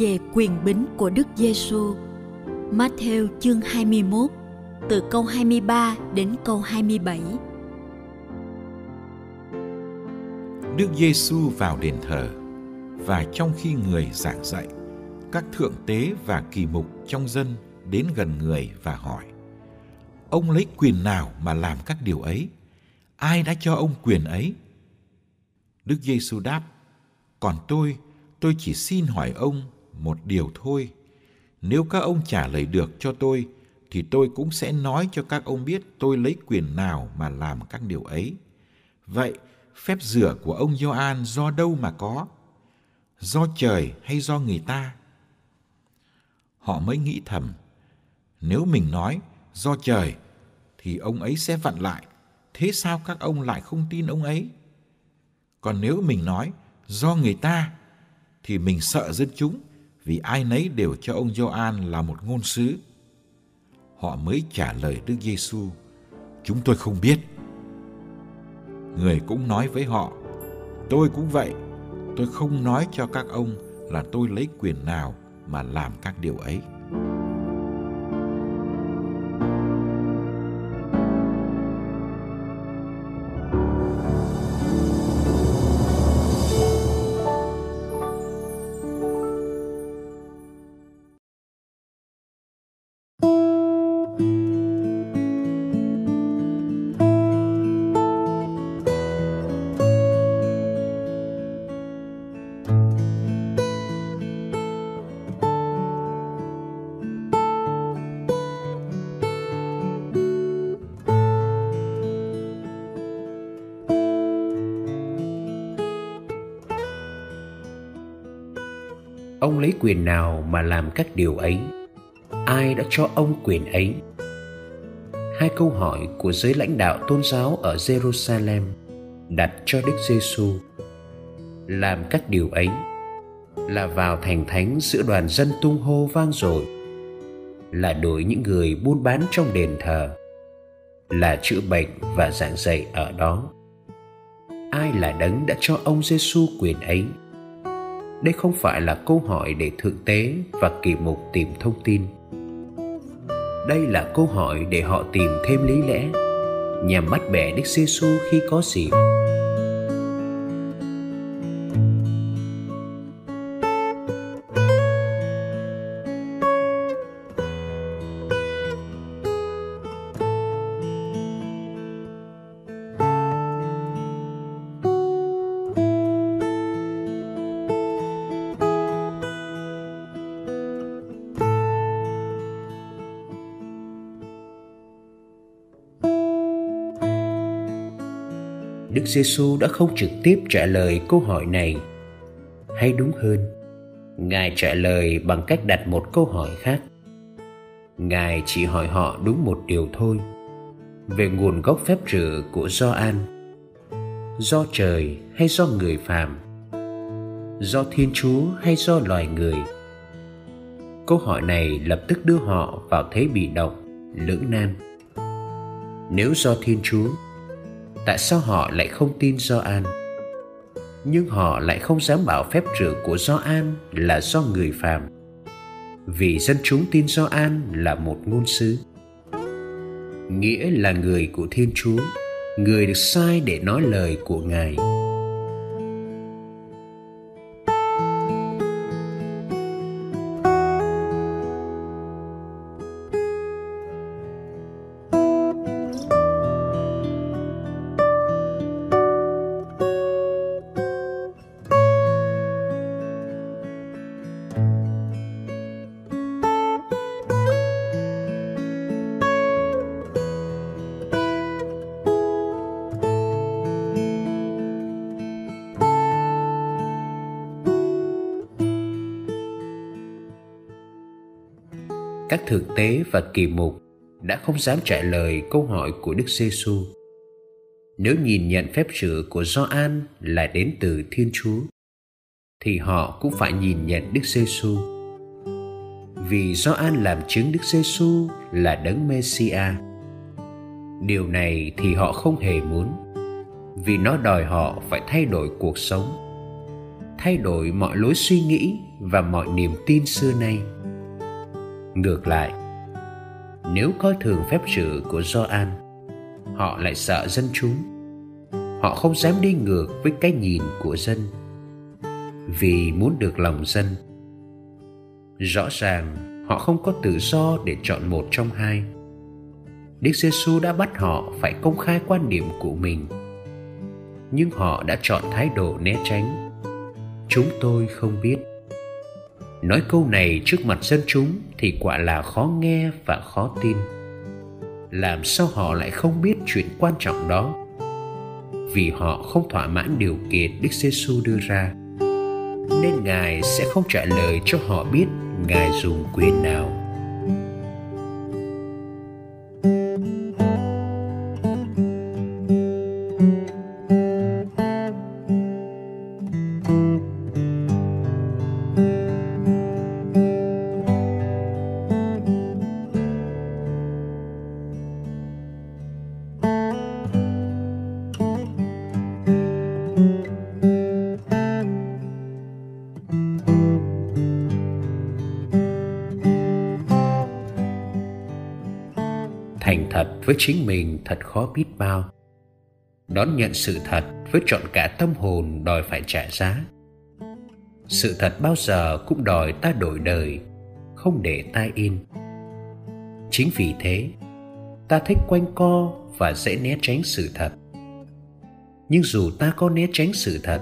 Về quyền bính của Đức Giêsu. Matthew chương 21 từ câu 23 đến câu 27. Đức Giêsu vào đền thờ và trong khi người giảng dạy, các thượng tế và kỳ mục trong dân đến gần người và hỏi: Ông lấy quyền nào mà làm các điều ấy? Ai đã cho ông quyền ấy? Đức Giêsu đáp: Còn tôi, tôi chỉ xin hỏi ông một điều thôi. Nếu các ông trả lời được cho tôi, thì tôi cũng sẽ nói cho các ông biết tôi lấy quyền nào mà làm các điều ấy. Vậy, phép rửa của ông Gioan do đâu mà có? Do trời hay do người ta? Họ mới nghĩ thầm, nếu mình nói do trời, thì ông ấy sẽ vặn lại. Thế sao các ông lại không tin ông ấy? Còn nếu mình nói do người ta, thì mình sợ dân chúng vì ai nấy đều cho ông Gioan là một ngôn sứ. Họ mới trả lời Đức Giêsu: "Chúng tôi không biết." Người cũng nói với họ: "Tôi cũng vậy, tôi không nói cho các ông là tôi lấy quyền nào mà làm các điều ấy." Ông lấy quyền nào mà làm các điều ấy? Ai đã cho ông quyền ấy? Hai câu hỏi của giới lãnh đạo tôn giáo ở jerusalem đặt cho đức giêsu. Làm các điều ấy là vào thành thánh giữa đoàn dân tung hô vang dội, là đuổi những người buôn bán trong đền thờ, là chữa bệnh và giảng dạy ở đó. Ai là đấng đã cho ông giêsu quyền ấy? Đây không phải là câu hỏi để thượng tế và kỳ mục tìm thông tin đây là câu hỏi để họ tìm thêm lý lẽ nhằm bắt bẻ Đức Giêsu khi có dịp. Giêsu đã không trực tiếp trả lời câu hỏi này, hay đúng hơn, Ngài trả lời bằng cách đặt một câu hỏi khác. Ngài chỉ hỏi họ đúng một điều thôi, về nguồn gốc phép rửa của Gioan. Do trời hay do người phàm? Do Thiên Chúa hay do loài người? Câu hỏi này lập tức đưa họ vào thế bị động, lưỡng nan. Nếu do Thiên Chúa, tại sao họ lại không tin Gioan? nhưng họ lại không dám bảo phép rửa của Gioan là do người phàm. Vì dân chúng tin Gioan là một ngôn sứ. Nghĩa là người của Thiên Chúa, người được sai để nói lời của Ngài. Các thực tế và kỳ mục đã không dám trả lời câu hỏi của Đức Giêsu. Nếu nhìn nhận phép rửa của Gioan là đến từ Thiên Chúa, thì họ cũng phải nhìn nhận Đức Giêsu. Vì Gioan làm chứng Đức Giêsu là đấng Mêsia. Điều này thì họ không hề muốn, vì nó đòi họ phải thay đổi cuộc sống, thay đổi mọi lối suy nghĩ và mọi niềm tin xưa nay ngược lại, nếu coi thường phép sự của Gioan, họ lại sợ dân chúng. Họ không dám đi ngược với cái nhìn của dân. Vì muốn được lòng dân, rõ ràng họ không có tự do để chọn một trong hai. Đức Giêsu đã bắt họ phải công khai quan điểm của mình. Nhưng họ đã chọn thái độ né tránh. Chúng tôi không biết nói câu này trước mặt dân chúng thì quả là khó nghe và khó tin. Làm sao họ lại không biết chuyện quan trọng đó? Vì họ không thỏa mãn điều kiện đức giêsu đưa ra, nên ngài sẽ không trả lời cho họ biết ngài dùng quyền nào. Với chính mình thật khó biết bao. Đón nhận sự thật với trọn cả tâm hồn đòi phải trả giá. Sự thật bao giờ cũng đòi ta đổi đời, không để ta in chính vì thế, ta thích quanh co và dễ né tránh sự thật. Nhưng dù ta có né tránh sự thật,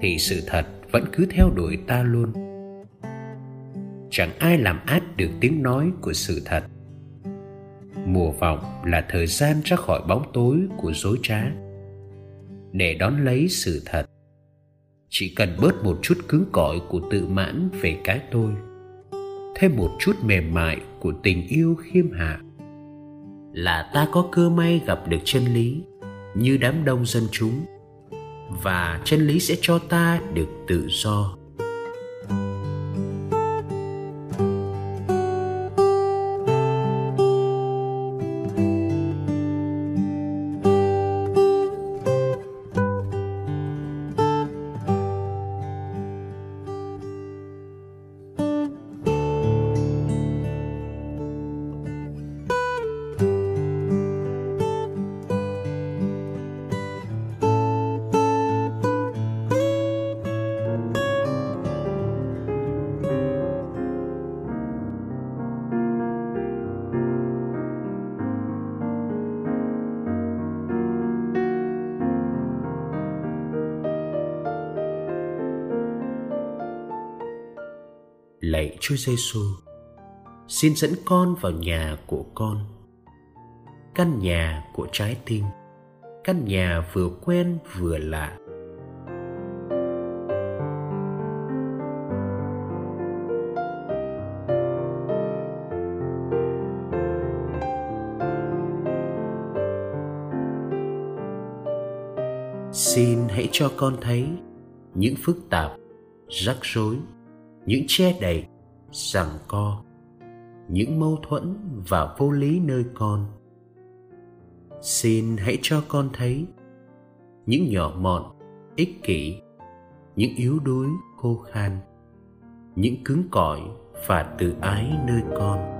thì sự thật vẫn cứ theo đuổi ta luôn. Chẳng ai làm át được tiếng nói của sự thật mùa vọng là thời gian ra khỏi bóng tối của dối trá. Để đón lấy sự thật, chỉ cần bớt một chút cứng cỏi của tự mãn về cái tôi, thêm một chút mềm mại của tình yêu khiêm hạ, là ta có cơ may gặp được chân lý như đám đông dân chúng, và chân lý sẽ cho ta được tự do. Lạy Chúa Giêsu, xin dẫn con vào nhà của con. Căn nhà của trái tim, căn nhà vừa quen vừa lạ. Xin hãy cho con thấy những phức tạp, rắc rối những che đậy, rằng co, những mâu thuẫn và vô lý nơi con. Xin hãy cho con thấy những nhỏ mọn, ích kỷ, những yếu đuối, khô khan, những cứng cỏi và tự ái nơi con.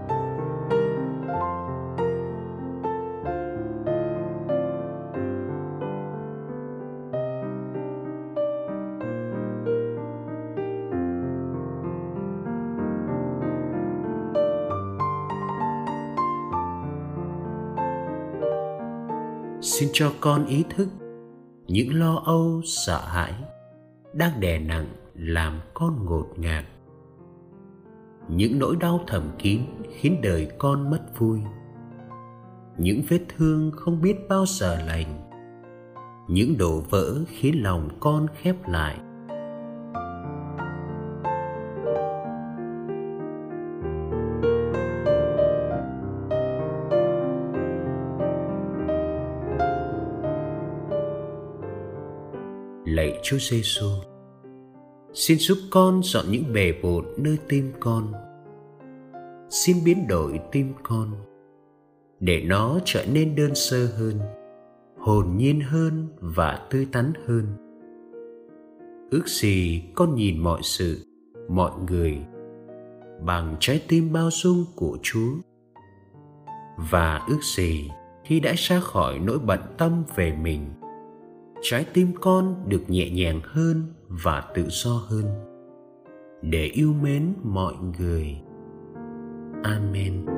Cho con ý thức. Những lo âu, sợ hãi đang đè nặng làm con ngột ngạt. Những nỗi đau thầm kín khiến đời con mất vui. Những vết thương không biết bao giờ lành. Những đổ vỡ khiến lòng con khép lại. Lạy Chúa Giêsu. Xin giúp con dọn những bề bộn nơi tim con. Xin biến đổi tim con để nó trở nên đơn sơ hơn, hồn nhiên hơn và tươi tắn hơn. Ước gì con nhìn mọi sự, mọi người bằng trái tim bao dung của Chúa. Và ước gì khi đã ra khỏi nỗi bận tâm về mình trái tim con được nhẹ nhàng hơn và tự do hơn. Để yêu mến mọi người. Amen.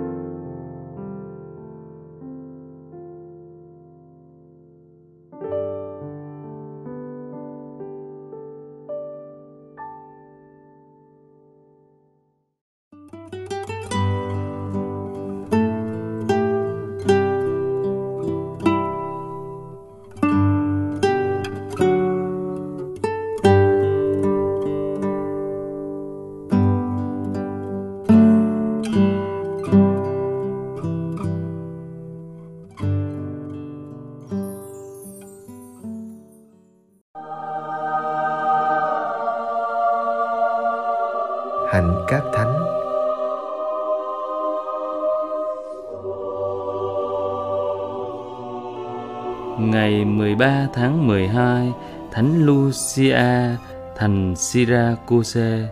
Ngày 13 tháng 12, Thánh Lucia thành Syracuse.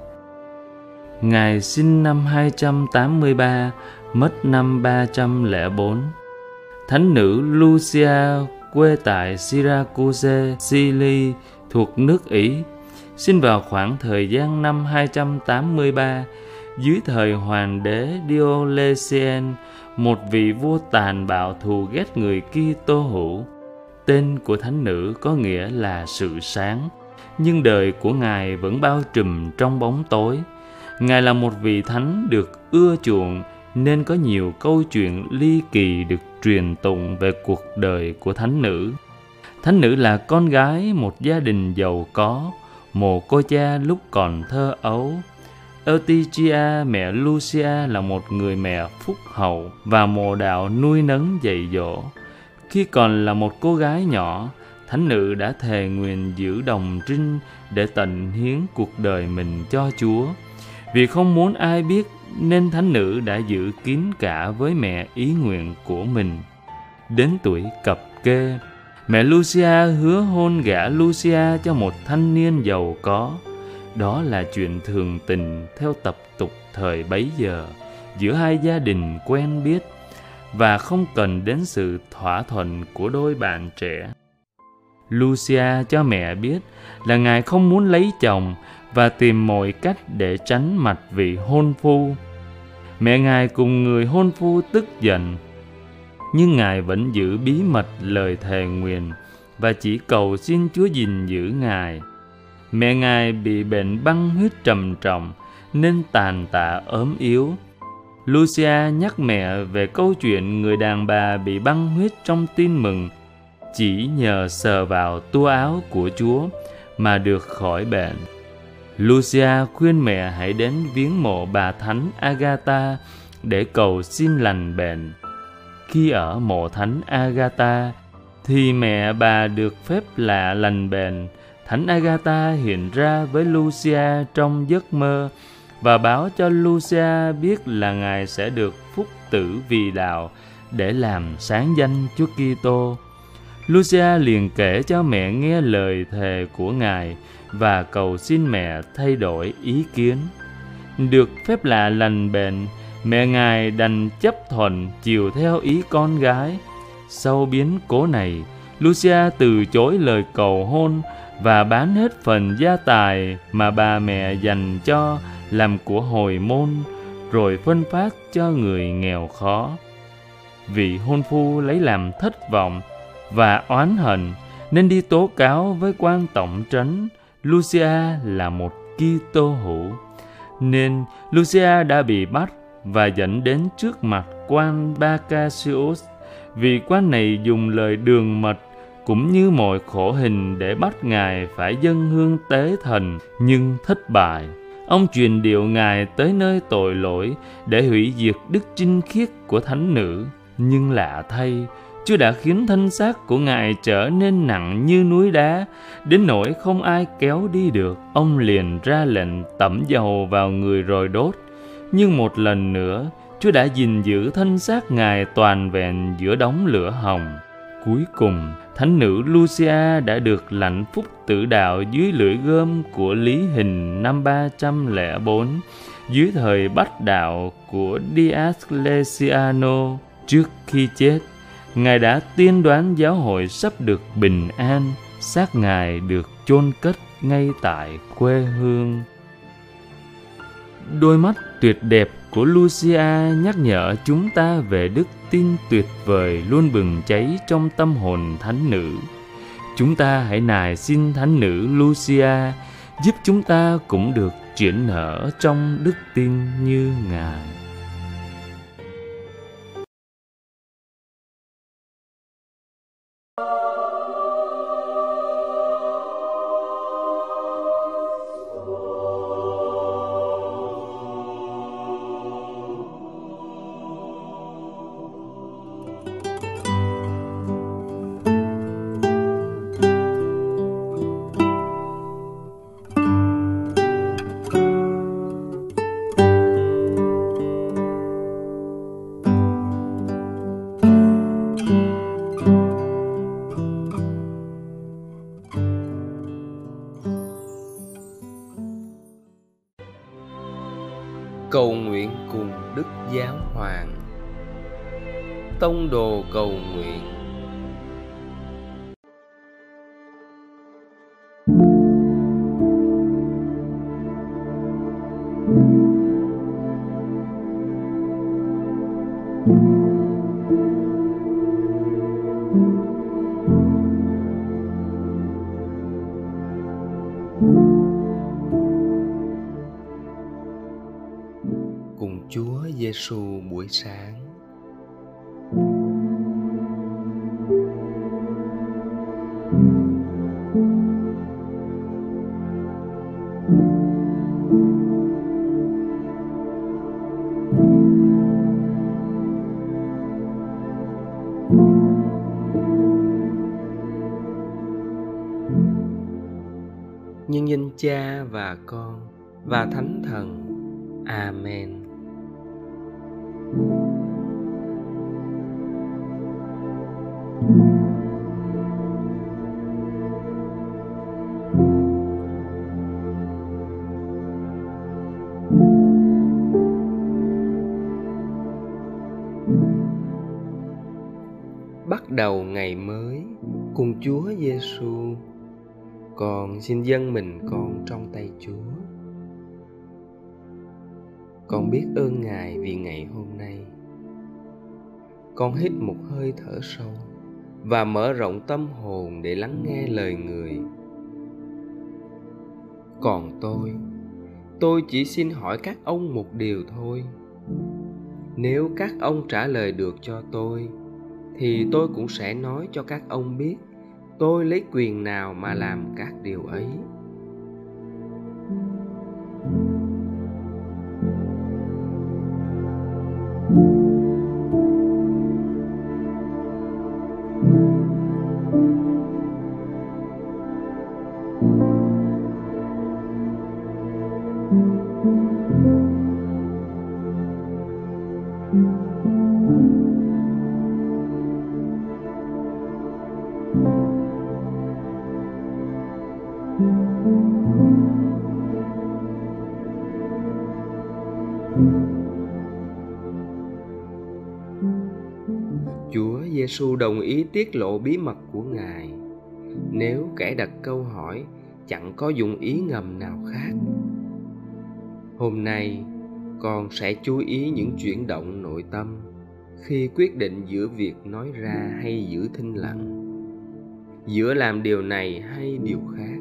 Ngài sinh năm 283, mất năm 304. Thánh nữ Lucia quê tại Syracuse, Sicily thuộc nước Ý sinh vào khoảng thời gian năm 283 dưới thời hoàng đế Diocletian, một vị vua tàn bạo thù ghét người Kitô hữu. Tên của thánh nữ có nghĩa là sự sáng, nhưng đời của ngài vẫn bao trùm trong bóng tối. Ngài là một vị thánh được ưa chuộng nên có nhiều câu chuyện ly kỳ được truyền tụng về cuộc đời của thánh nữ. Thánh nữ là con gái một gia đình giàu có, mồ cô cha lúc còn thơ ấu. Eutychia mẹ Lucia là một người mẹ phúc hậu và mồ đạo nuôi nấng dạy dỗ. Khi còn là một cô gái nhỏ, thánh nữ đã thề nguyện giữ đồng trinh để tận hiến cuộc đời mình cho Chúa. Vì không muốn ai biết nên thánh nữ đã giữ kín cả với mẹ ý nguyện của mình. Đến tuổi cập kê, Mẹ Lucia hứa hôn gả Lucia cho một thanh niên giàu có. Đó là chuyện thường tình theo tập tục thời bấy giờ giữa hai gia đình quen biết và không cần đến sự thỏa thuận của đôi bạn trẻ. Lucia cho mẹ biết là ngài không muốn lấy chồng và tìm mọi cách để tránh mặt vị hôn phu. Mẹ ngài cùng người hôn phu tức giận, nhưng Ngài vẫn giữ bí mật lời thề nguyện và chỉ cầu xin Chúa gìn giữ Ngài. Mẹ Ngài bị bệnh băng huyết trầm trọng nên tàn tạ ốm yếu. Lucia nhắc mẹ về câu chuyện người đàn bà bị băng huyết trong tin mừng chỉ nhờ sờ vào tua áo của Chúa mà được khỏi bệnh. Lucia khuyên mẹ hãy đến viếng mộ bà thánh Agatha để cầu xin lành bệnh. Khi ở mộ thánh Agatha, thì mẹ bà được phép lạ lành bệnh. Thánh Agatha hiện ra với Lucia trong giấc mơ và báo cho Lucia biết là ngài sẽ được phúc tử vì đạo để làm sáng danh Chúa Kitô. Lucia liền kể cho mẹ nghe lời thề của ngài và cầu xin mẹ thay đổi ý kiến. Được phép lạ lành bệnh, mẹ ngài đành chấp thuận chiều theo ý con gái. Sau biến cố này, Lucia từ chối lời cầu hôn và bán hết phần gia tài mà bà mẹ dành cho làm của hồi môn, rồi phân phát cho người nghèo khó. Vị hôn phu lấy làm thất vọng và oán hận, nên đi tố cáo với quan tổng trấn, Lucia là một Kitô hữu. Nên Lucia đã bị bắt và dẫn đến trước mặt quan Bacasius vì quan này dùng lời đường mật cũng như mọi khổ hình để bắt ngài phải dâng hương tế thần nhưng thất bại. Ông truyền điệu ngài tới nơi tội lỗi để hủy diệt đức trinh khiết của thánh nữ. Nhưng lạ thay, Chúa đã khiến thân xác của Ngài trở nên nặng như núi đá, đến nỗi không ai kéo đi được. Ông liền ra lệnh tẩm dầu vào người rồi đốt. Nhưng một lần nữa, Chúa đã gìn giữ thân xác Ngài toàn vẹn giữa đống lửa hồng. Cuối cùng, thánh nữ Lucia đã được lãnh phúc tử đạo dưới lưỡi gươm của Lý Hình năm 304 dưới thời bách đạo của Diocletiano trước khi chết. Ngài đã tiên đoán giáo hội sắp được bình an, xác Ngài được chôn cất ngay tại quê hương. Đôi mắt tuyệt đẹp của Lucia nhắc nhở chúng ta về đức tin tuyệt vời luôn bừng cháy trong tâm hồn thánh nữ. Chúng ta hãy nài xin thánh nữ Lucia giúp chúng ta cũng được triển nở trong đức tin như Ngài. Cầu nguyện. cùng Chúa Giêsu buổi sáng. Nhân danh Cha và Con và Thánh Thần. Amen. Bắt đầu ngày mới cùng Chúa Giêsu, con xin dâng mình con trong tay Chúa. Con biết ơn Ngài vì ngày hôm nay. Con hít một hơi thở sâu và mở rộng tâm hồn để lắng nghe lời người. Còn tôi, tôi chỉ xin hỏi các ông một điều thôi. Nếu các ông trả lời được cho tôi, thì tôi cũng sẽ nói cho các ông biết tôi lấy quyền nào mà làm các điều ấy. Giêsu đồng ý tiết lộ bí mật của Ngài. Nếu kẻ đặt câu hỏi chẳng có dụng ý ngầm nào khác. Hôm nay, con sẽ chú ý những chuyển động nội tâm khi quyết định giữa việc nói ra hay giữ thinh lặng. Giữa làm điều này hay điều khác.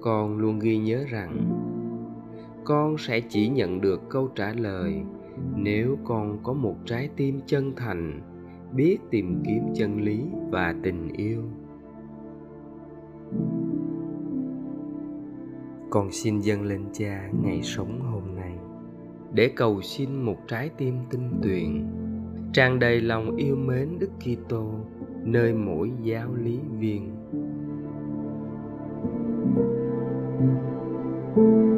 Con luôn ghi nhớ rằng con sẽ chỉ nhận được câu trả lời nếu con có một trái tim chân thành, biết tìm kiếm chân lý và tình yêu. Con xin dâng lên cha ngày sống hôm nay, để cầu xin một trái tim tinh tuyền, tràn đầy lòng yêu mến đức kitô, nơi mỗi giáo lý viên. lạy